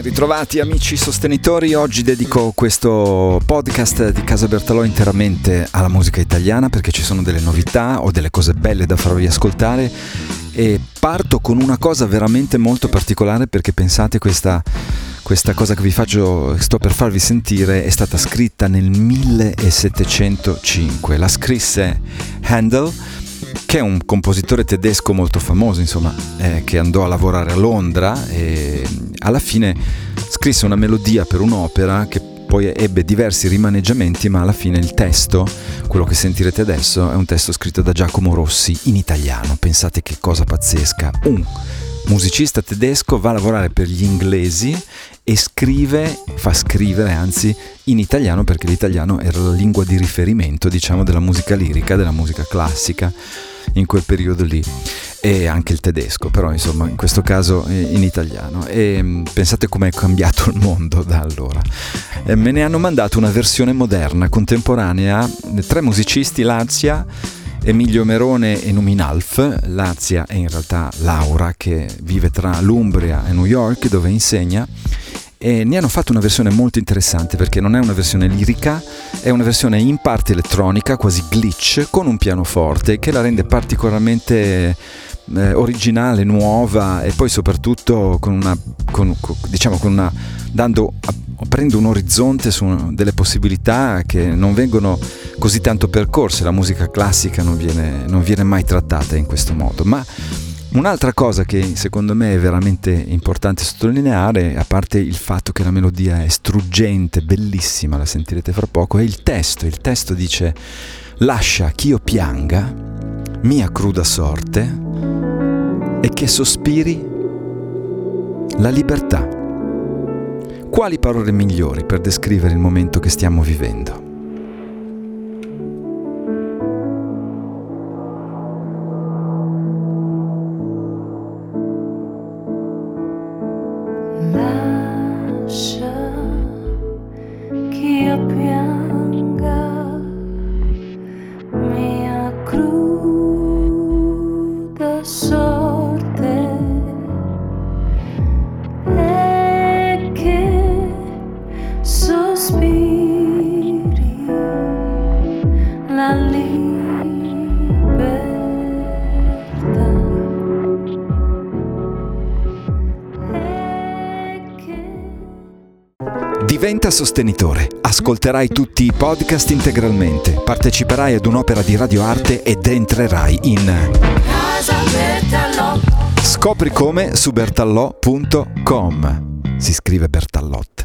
ritrovati amici sostenitori, oggi dedico questo podcast di Casa Bertalò interamente alla musica italiana perché ci sono delle novità o delle cose belle da farvi ascoltare. E parto con una cosa veramente molto particolare perché pensate questa, questa cosa che vi faccio, sto per farvi sentire è stata scritta nel 1705, la scrisse Handel che è un compositore tedesco molto famoso, insomma, eh, che andò a lavorare a Londra e alla fine scrisse una melodia per un'opera che poi ebbe diversi rimaneggiamenti, ma alla fine il testo, quello che sentirete adesso, è un testo scritto da Giacomo Rossi in italiano. Pensate che cosa pazzesca. Un musicista tedesco va a lavorare per gli inglesi e scrive, fa scrivere anzi in italiano perché l'italiano era la lingua di riferimento diciamo della musica lirica, della musica classica in quel periodo lì e anche il tedesco, però insomma in questo caso in italiano e mm, pensate com'è cambiato il mondo da allora. E me ne hanno mandato una versione moderna, contemporanea, tre musicisti, Lazia, Emilio Merone e Numinalf. Lazia è in realtà Laura che vive tra l'Umbria e New York dove insegna e ne hanno fatto una versione molto interessante perché non è una versione lirica, è una versione in parte elettronica, quasi glitch, con un pianoforte che la rende particolarmente eh, originale, nuova e poi soprattutto con una, con, diciamo con una, dando, aprendo un orizzonte su delle possibilità che non vengono così tanto percorse, la musica classica non viene, non viene mai trattata in questo modo, ma Un'altra cosa che secondo me è veramente importante sottolineare, a parte il fatto che la melodia è struggente, bellissima, la sentirete fra poco, è il testo. Il testo dice lascia ch'io pianga, mia cruda sorte, e che sospiri la libertà. Quali parole migliori per descrivere il momento che stiamo vivendo? Diventa sostenitore, ascolterai tutti i podcast integralmente, parteciperai ad un'opera di radioarte ed entrerai in Casa Bertallò. Scopri come su bertallò.com. Si scrive Bertallot.